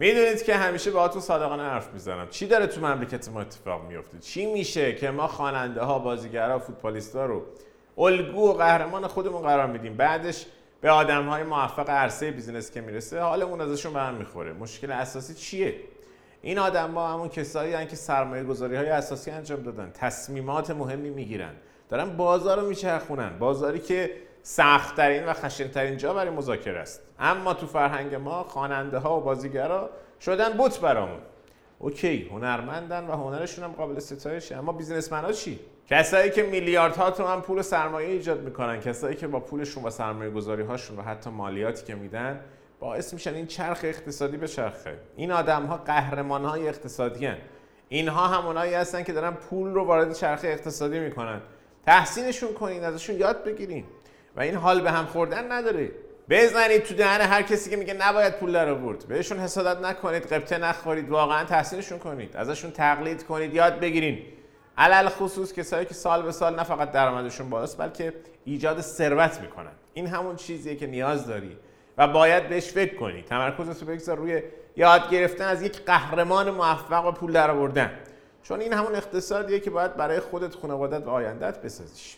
می‌دونید که همیشه باهاتون صادقانه حرف می‌زنم. چی داره تو مملکت ما اتفاق میفته چی میشه که ما خواننده ها بازیگرا فوتبالیستا رو الگو و قهرمان خودمون قرار میدیم؟ بعدش به آدم های موفق عرصه بیزینس که می‌رسه حالمون ازشون به هم می‌خوره مشکل اساسی چیه؟ این آدم ها همون کسایی که سرمایه گذاری های اساسی انجام دادن تصمیمات مهمی می‌گیرن. دارن بازار رو میچرخونن. بازاری که سختترین و خشنترین جا برای مذاکره است. اما تو فرهنگ ما خواننده ها و بازیگرا شدن بوت برامون. اوکی هنرمندن و هنرشون هم قابل ستایشه. اما بیزینسمن ها چی؟ کسایی که میلیاردها تومن پول سرمایه ایجاد می‌کنن. کسایی که با پولشون و سرمایه گذاری هاشون و حتی مالیاتی که میدن باعث میشن این چرخ اقتصادی به چرخه این آدم ها قهرمان های اقتصادی هن. اینها همونایی هستن که دارن پول رو وارد چرخ اقتصادی می‌کنن. تحسینشون کنین ازشون یاد بگیرین. و این حال به هم خوردن نداره. بزنید تو دهن هر کسی که میگه نباید پول در آورد. بهشون حسادت نکنید قبطه نخورید. واقعا تحسینشون کنید. ازشون تقلید کنید یاد بگیرین. علل خصوص کسایی که سال به سال نه فقط درآمدشون بالاست بلکه ایجاد ثروت می‌کنن. این همون چیزیه که نیاز داری. و باید بهش فکر کنی. تمرکزت رو بگذار روی یاد گرفتن از یک قهرمان موفق و پول در آوردن. چون این همون اقتصادیه که باید برای خودت خانوادت و آیندت بسازیش.